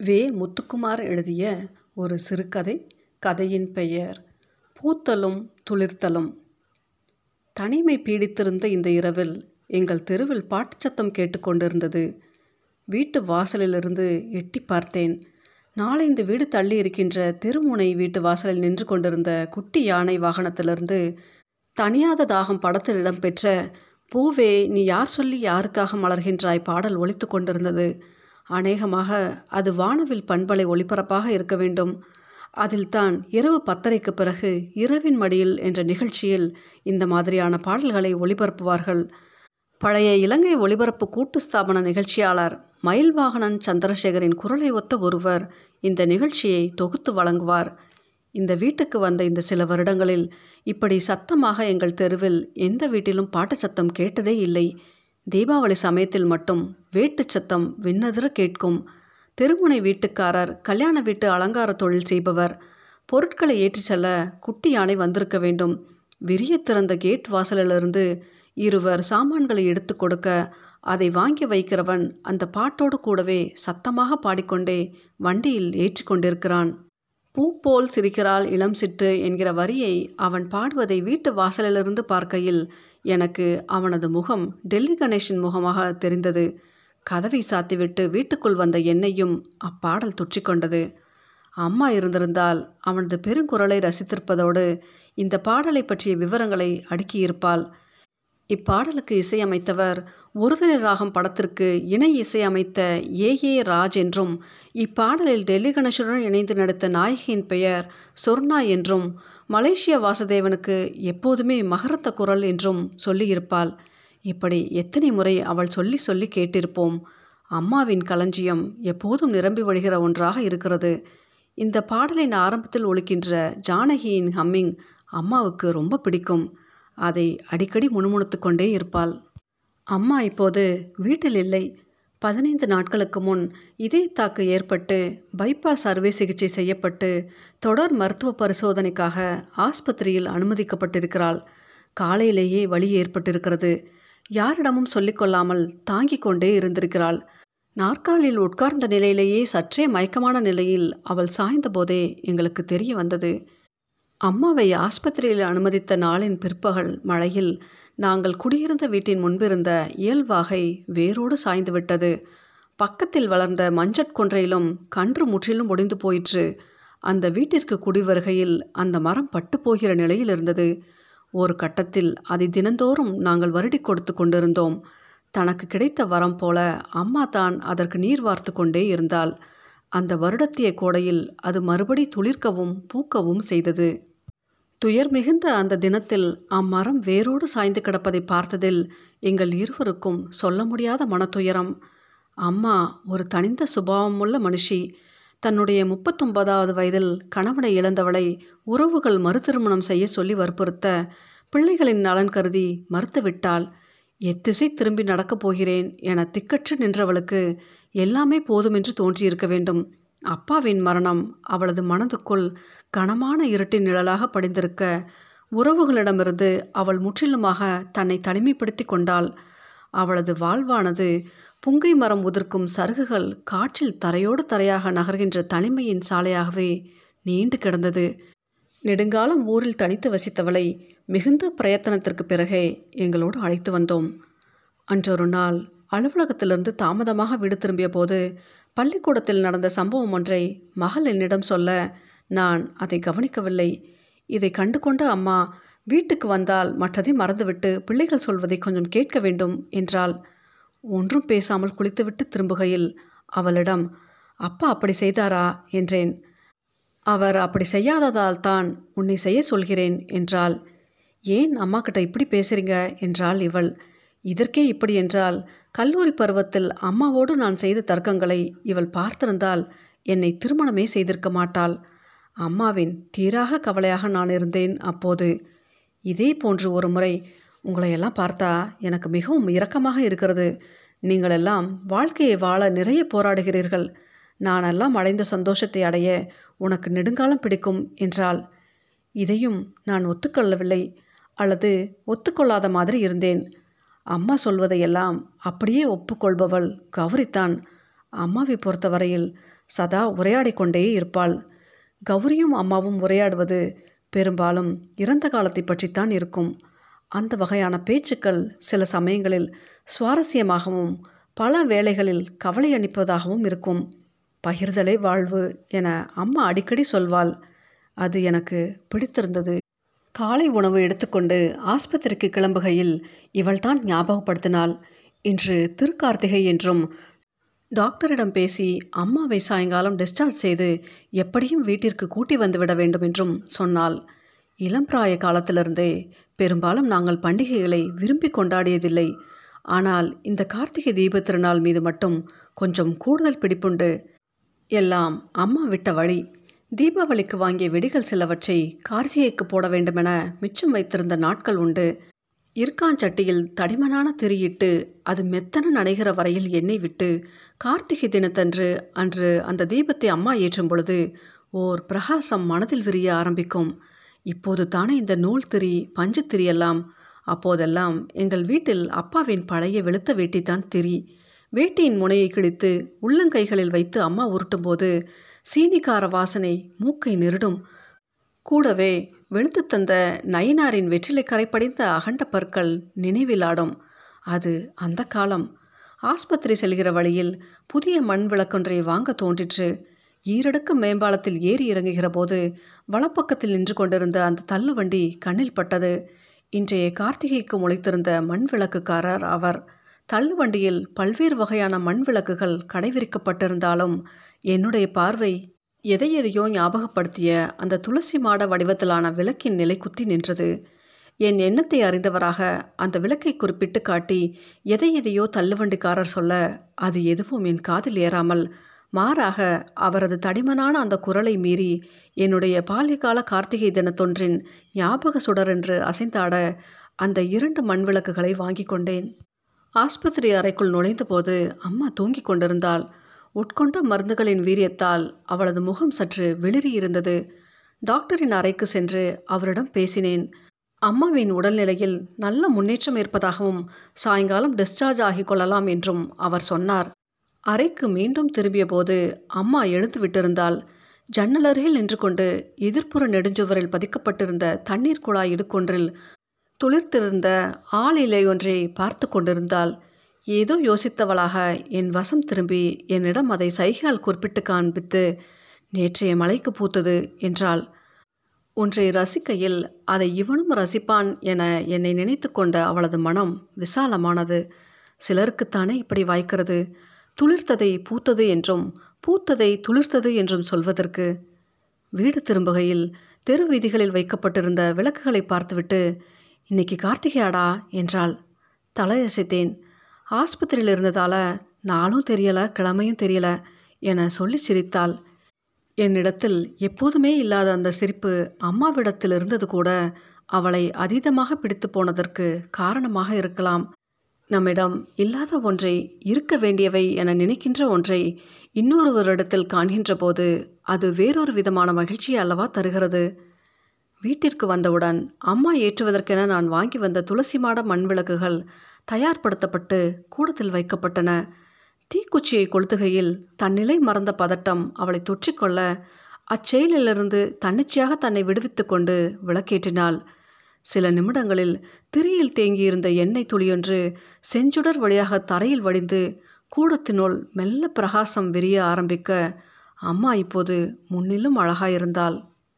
வே முத்துக்குமார் எழுதிய ஒரு சிறுகதை கதையின் பெயர் பூத்தலும் துளிர்த்தலும். தனிமை பீடித்திருந்த இந்த இரவில் எங்கள் தெருவில் பாட்டு சத்தம் கேட்டுக்கொண்டிருந்தது வீட்டு வாசலிலிருந்து எட்டி பார்த்தேன். நாலைந்து வீடு தள்ளி இருக்கின்ற தெருமுனை வீட்டு வாசலில் நின்று கொண்டிருந்த குட்டி யானை வாகனத்திலிருந்து தனியாத தாகம் படத்தில் இடம்பெற்ற பூவே நீ யார் சொல்லி யாருக்காக மலர்கின்றாய்? பாடல் ஒழித்து கொண்டிருந்தது. அநேகமாக அது வானவில் பண்பலை ஒளிபரப்பாக இருக்க வேண்டும். அதில்தான் இரவு பத்தரைக்கு பிறகு இரவின் மடியில் என்ற நிகழ்ச்சியில் இந்த மாதிரியான பாடல்களை ஒளிபரப்புவார்கள். பழைய இலங்கை ஒளிபரப்பு கூட்டு ஸ்தாபன நிகழ்ச்சியாளர் மயில்வாகனன் சந்திரசேகரின் குரலை ஒத்த ஒருவர் இந்த நிகழ்ச்சியை தொகுத்து வழங்குவார். இந்த வீட்டுக்கு வந்த இந்த சில வருடங்களில் இப்படி சத்தமாக எங்கள் தெருவில் எந்த வீட்டிலும் பாட்டு சத்தம் கேட்டதே இல்லை. தீபாவளி சமயத்தில் மட்டும் வேட்டு சத்தம் விண்ணதிர கேட்கும். தெருமுனை வீட்டுக்காரர் கல்யாண வீட்டு அலங்கார தொழில் செய்பவர். பொருட்களை ஏற்றிச் செல்ல குட்டி யானை வந்திருக்க வேண்டும். விரிய திறந்த கேட் வாசலிலிருந்து இருவர் சாமான்களை எடுத்து கொடுக்க அதை வாங்கி வைக்கிறவன் அந்த பாட்டோடு கூடவே சத்தமாக பாடிக்கொண்டே வண்டியில் ஏற்றி கொண்டிருக்கிறான். பூ போல் சிரிக்கிறாள் இளம் சிட்டு என்கிற வரியை அவன் பாடுவதை வீட்டு வாசலிலிருந்து பார்க்கையில் எனக்கு அவனது முகம் டெல்லி கணேஷின் முகமாக தெரிந்தது. கதவை சாத்திவிட்டு வீட்டுக்குள் வந்த என்னையும் அப்பாடல் தொற்றிக்கொண்டது அம்மா இருந்திருந்தால் அவனது பெருங்குரலை ரசித்திருப்பதோடு இந்த பாடலை பற்றிய விவரங்களை அடுக்கியிருப்பாள். இப்பாடலுக்கு இசையமைத்தவர் ஒருதலை ராகம் படத்திற்கு இணை இசையமைத்த ஏ. ஏ. ராஜ் என்றும் இப்பாடலில் டெல்லி கணேஷுடன் இணைந்து நடித்த நாயகியின் பெயர் சொர்ணா என்றும் மலேசிய வாசுதேவனுக்கு எப்போதுமே மகரத்த குரல் என்றும் சொல்லியிருப்பாள். இப்படி எத்தனை முறை அவள் சொல்லி சொல்லி கேட்டிருப்போம். அம்மாவின் களஞ்சியம் எப்போதும் நிரம்பி வழிகிற ஒன்றாக இருக்கிறது. இந்த பாடலின் ஆரம்பத்தில் ஒழிக்கின்ற ஜானகியின் ஹம்மிங் அம்மாவுக்கு ரொம்ப பிடிக்கும். அதை அடிக்கடி முணுமுணுத்து கொண்டே இருப்பாள். அம்மா இப்போது வீட்டில் இல்லை. பதினைந்து நாட்களுக்கு முன் இதயத்தாக்கு ஏற்பட்டு பைபாஸ் அறுவை சிகிச்சை செய்யப்பட்டு தொடர் மருத்துவ பரிசோதனைக்காக ஆஸ்பத்திரியில் அனுமதிக்கப்பட்டிருக்கிறாள். காலையிலேயே வலி ஏற்பட்டிருக்கிறது. யாரிடமும் சொல்லிக்கொள்ளாமல் தாங்கிக் கொண்டே இருந்திருக்கிறாள். நாற்காலில் உட்கார்ந்த நிலையிலேயே சற்றே மயக்கமான நிலையில் அவள் சாய்ந்தபோதே எங்களுக்கு தெரிய வந்தது. அம்மாவை ஆஸ்பத்திரியில் அனுமதித்த நாளின் பிற்பகல் மழையில் நாங்கள் குடியிருந்த வீட்டின் முன்பிருந்த இயல்வாகை வேரோடு சாய்ந்து விட்டது பக்கத்தில் வளர்ந்த மஞ்சட்கொன்றையிலும் கன்று முற்றிலும் ஒடிந்து போயிற்று. அந்த வீட்டிற்கு குடி வருகையில் அந்த மரம் பட்டு போகிற நிலையில் இருந்தது. ஒரு கட்டத்தில் அதை தினந்தோறும் நாங்கள் வருடி கொடுத்து கொண்டிருந்தோம். தனக்கு கிடைத்த வரம் போல அம்மா தான் அதற்கு நீர் வார்த்து கொண்டே இருந்தாள். அந்த வருடத்திய கோடையில் அது மறுபடி துளிர்க்கவும் பூக்கவும் செய்தது. துயர் மிகுந்த அந்த தினத்தில் அம்மரம் வேரோடு சாய்ந்து கிடப்பதை பார்த்ததில் எங்கள் இருவருக்கும் சொல்ல முடியாத மனத்துயரம். அம்மா ஒரு தனிந்த சுபாவமுள்ள மனுஷி. தன்னுடைய முப்பத்தொன்பதாவது வயதில் கணவனை இழந்தவளை உறவுகள் மறுதிருமணம் செய்ய சொல்லி வற்புறுத்த பிள்ளைகளின் நலன் கருதி மறுத்துவிட்டாள். எத்திசை திரும்பி நடக்கப் போகிறேன் என திக்கற்று நின்றவளுக்கு எல்லாமே போதுமென்று தோன்றியிருக்க வேண்டும். அப்பாவின் மரணம் அவளது மனதுக்குள் கனமான இருட்டின் நிழலாக படிந்திருக்க உறவுகளிடமிருந்து அவள் முற்றிலுமாக தன்னை தனிமைப்படுத்தி கொண்டாள். அவளது வாழ்வானது புங்கை மரம் உதிர்க்கும் சருகுகள் காற்றில் தரையோடு தரையாக நகர்கின்ற தனிமையின் சாலையாகவே நீண்டு கிடந்தது. நெடுங்காலம் ஊரில் தனித்து வசித்தவளை மிகுந்த பிரயத்தனத்திற்கு பிறகே எங்களோடு அழைத்து வந்தோம். அன்றொரு நாள் அலுவலகத்திலிருந்து தாமதமாக வீடு திரும்பிய போது பள்ளிக்கூடத்தில் நடந்த சம்பவம் ஒன்றை மகள் என்னிடம் சொல்ல நான் அதை கவனிக்கவில்லை. இதை கண்டு கொண்டு அம்மா வீட்டுக்கு வந்தால் மற்றதை மறந்துவிட்டு பிள்ளைகள் சொல்வதை கொஞ்சம் கேட்க வேண்டும் என்றாள். ஒன்றும் பேசாமல் குளித்துவிட்டு திரும்புகையில் அவளிடம் அப்பா அப்படி செய்தாரா? என்றேன். அவர் அப்படி செய்யாததால் தான் உன்னை செய்ய சொல்கிறேன் என்றாள். ஏன் அம்மா கிட்ட இப்படி பேசுறீங்க? என்றாள் இவள். இதற்கே இப்படி என்றால் கல்லூரி பருவத்தில் அம்மாவோடு நான் செய்த தர்க்கங்களை இவள் பார்த்திருந்தால் என்னை திருமணமே செய்திருக்க மாட்டாள். அம்மாவின் தீராக கவலையாக நான் இருந்தேன் அப்போது. இதே போன்று ஒரு முறை உங்களையெல்லாம் பார்த்தா எனக்கு மிகவும் இரக்கமாக இருக்கிறது. நீங்களெல்லாம் வாழ்க்கையை வாழ நிறைய போராடுகிறீர்கள். நானெல்லாம் அடைந்த சந்தோஷத்தை அடைய உனக்கு நெடுங்காலம் பிடிக்கும் என்றால் இதையும் நான் ஒத்துக்கொள்ளவில்லை. அல்லது ஒத்துக்கொள்ளாத மாதிரி இருந்தேன். அம்மா சொல்வதையெல்லாம் அப்படியே ஒப்புக்கொள்பவள் கௌரித்தான். அம்மாவை பொறுத்தவரையில் சதா உரையாடி கொண்டே இருப்பாள். கௌரியும் அம்மாவும் உரையாடுவது பெரும்பாலும் இறந்த காலத்தை பற்றித்தான் இருக்கும். அந்த வகையான பேச்சுக்கள் சில சமயங்களில் சுவாரஸ்யமாகவும் பல வேளைகளில் கவலை அளிப்பதாகவும் இருக்கும். பகிர்தலே வாழ்வு என அம்மா அடிக்கடி சொல்வாள். அது எனக்கு பிடித்திருந்தது. காலை உணவு எடுத்துக்கொண்டு ஆஸ்பத்திரிக்கு கிளம்புகையில் இவள்தான் ஞாபகப்படுத்தினாள். இன்று திருக்கார்த்திகை என்றும் டாக்டரிடம் பேசி அம்மாவை சாயங்காலம் டிஸ்சார்ஜ் செய்து எப்படியும் வீட்டிற்கு கூட்டி வந்துவிட வேண்டும் என்றும் சொன்னாள். இளம்பிராய காலத்திலிருந்தே பெரும்பாலும் நாங்கள் பண்டிகைகளை விரும்பி கொண்டாடியதில்லை. ஆனால் இந்த கார்த்திகை தீப திருநாள் மீது மட்டும் கொஞ்சம் கூடுதல் பிடிப்புண்டு. எல்லாம் அம்மா விட்ட வழி. தீபாவளிக்கு வாங்கிய வெடிகள் சிலவற்றை கார்த்திகைக்கு போட வேண்டுமென மிச்சம் வைத்திருந்த நாட்கள் உண்டு. இருக்காஞ்சட்டியில் தடிமனான திரியிட்டு அது மெத்தன நனைகிற வரையில் எண்ணெய் விட்டு கார்த்திகை தினத்தன்று அன்று அந்த தீபத்தை அம்மா ஏற்றும் பொழுது ஓர் பிரகாசம் மனதில் விரிய ஆரம்பிக்கும். இப்போது தானே இந்த நூல் திரி பஞ்சு திரியெல்லாம் அப்போதெல்லாம் எங்கள் வீட்டில் அப்பாவின் பழைய வெளுத்த வேட்டி தான் திரி. வேட்டியின் முனையை கிழித்து உள்ளங்கைகளில் வைத்து அம்மா உருட்டும்போது சீனிக்கார வாசனை மூக்கை நெருடும். கூடவே வெளுத்து தந்த நயினாரின் வெற்றிலை கரைப்படைந்த அகண்ட பற்கள் நினைவிலாடும். அது அந்த காலம். ஆஸ்பத்திரி செல்கிற வழியில் புதிய மண் விளக்கொன்றை வாங்க தோன்றிற்று. ஈரடுக்கு மேம்பாலத்தில் ஏறி இறங்குகிற போது வலப்பக்கத்தில் நின்று கொண்டிருந்த அந்த தள்ளுவண்டி கண்ணில் பட்டது. இன்றைய கார்த்திகைக்கு முளைத்திருந்த மண் விளக்குக்காரர் அவர். தள்ளுவண்டியில் பல்வேறு வகையான மண் விளக்குகள் கடைவிரிக்கப்பட்டிருந்தாலும் என்னுடைய பார்வை எதை எதையோ ஞாபகப்படுத்திய அந்த துளசி மாட வடிவத்திலான விளக்கின் நிலை குத்தி நின்றது. என் எண்ணத்தை அறிந்தவராக அந்த விளக்கை குறிப்பிட்டு காட்டி எதை எதையோ தள்ளுவண்டிக்காரர் சொல்ல அது எதுவும் என் காதில் ஏறாமல் மாறாக அவரது தடிமனான அந்த குரலை மீறி என்னுடைய பால்யகால கார்த்திகை தினத்தொன்றின் ஞாபக சுடர் என்று அசைந்தாட அந்த இரண்டு மண் விளக்குகளை வாங்கி கொண்டேன். ஆஸ்பத்திரி அறைக்குள் நுழைந்தபோது அம்மா தூங்கிக் கொண்டிருந்தாள். உட்கொண்ட மருந்துகளின் வீரியத்தால் அவளது முகம் சற்று வெளிரியிருந்தது டாக்டரின் அறைக்கு சென்று அவரிடம் பேசினேன். அம்மாவின் உடல்நிலையில் நல்ல முன்னேற்றம் இருப்பதாகவும் சாயங்காலம் டிஸ்சார்ஜ் ஆகிக் கொள்ளலாம் என்றும் அவர் சொன்னார். அறைக்கு மீண்டும் திரும்பிய போது அம்மா எழுந்து விட்டிருந்தாள். ஜன்னலருகில் நின்று கொண்டு எதிர்ப்புற நெடுஞ்சுவரில் பதிக்கப்பட்டிருந்த தண்ணீர் குழாய் இடுக்கொன்றில் துளிர்த்திருந்த ஆளிலை ஒன்றை பார்த்து கொண்டிருந்தாள். ஏதோ யோசித்தவளாக என் வசம் திரும்பி என்னிடம் அதை சைகால் குறிப்பிட்டு காண்பித்து நேற்றைய மலைக்கு பூத்தது என்றாள். ஒன்றை ரசிக்கையில் அதை இவனும் ரசிப்பான் என என்னை நினைத்து கொண்ட அவளது மனம் விசாலமானது. சிலருக்குத்தானே இப்படி வாய்க்கிறது? துளிர்த்ததை பூத்தது என்றும் பூத்ததை துளிர்த்தது என்றும் சொல்வதற்கு. வீடு திரும்புகையில் தெரு வீதிகளில் வைக்கப்பட்டிருந்த விளக்குகளை பார்த்துவிட்டு இன்னைக்கு கார்த்திகையாடா? என்றாள். தலையசைத்தேன். ஆஸ்பத்திரியில் இருந்ததால நாளும் தெரியல கிழமையும் தெரியல என சொல்லி சிரித்தாள். என்னிடத்தில் எப்போதுமே இல்லாத அந்த சிரிப்பு அம்மாவிடத்தில் இருந்தது கூட அவளை அதீதமாக பிடித்து போனதற்கு காரணமாக இருக்கலாம். நம்மிடம் இல்லாத ஒன்றை இருக்க வேண்டியவை என நினைக்கின்ற ஒன்றை இன்னொருவரிடத்தில் காண்கின்ற போது அது வேறொரு விதமான மகிழ்ச்சி அல்லவா தருகிறது? வீட்டிற்கு வந்தவுடன் அம்மா ஏற்றுவதற்கென நான் வாங்கி வந்த துளசி மாட மண் விளக்குகள் தயார்படுத்தப்பட்டு கூடத்தில் வைக்கப்பட்டன. தீக்குச்சியை கொளுத்துகையில் தன்னிலை மறந்த பதட்டம் அவளை தொற்றிக்கொள்ள அச்செயலிலிருந்து தன்னிச்சையாக தன்னை விடுவித்து கொண்டு விளக்கேற்றினாள். சில நிமிடங்களில் திரியில் தேங்கியிருந்த எண்ணெய் துளியொன்று செஞ்சுடர் வழியாக தரையில் வடிந்து கூடத்தினுள் மெல்ல பிரகாசம் விரிய ஆரம்பிக்க அம்மா இப்போது முன்னிலும் அழகாயிருந்தாள்.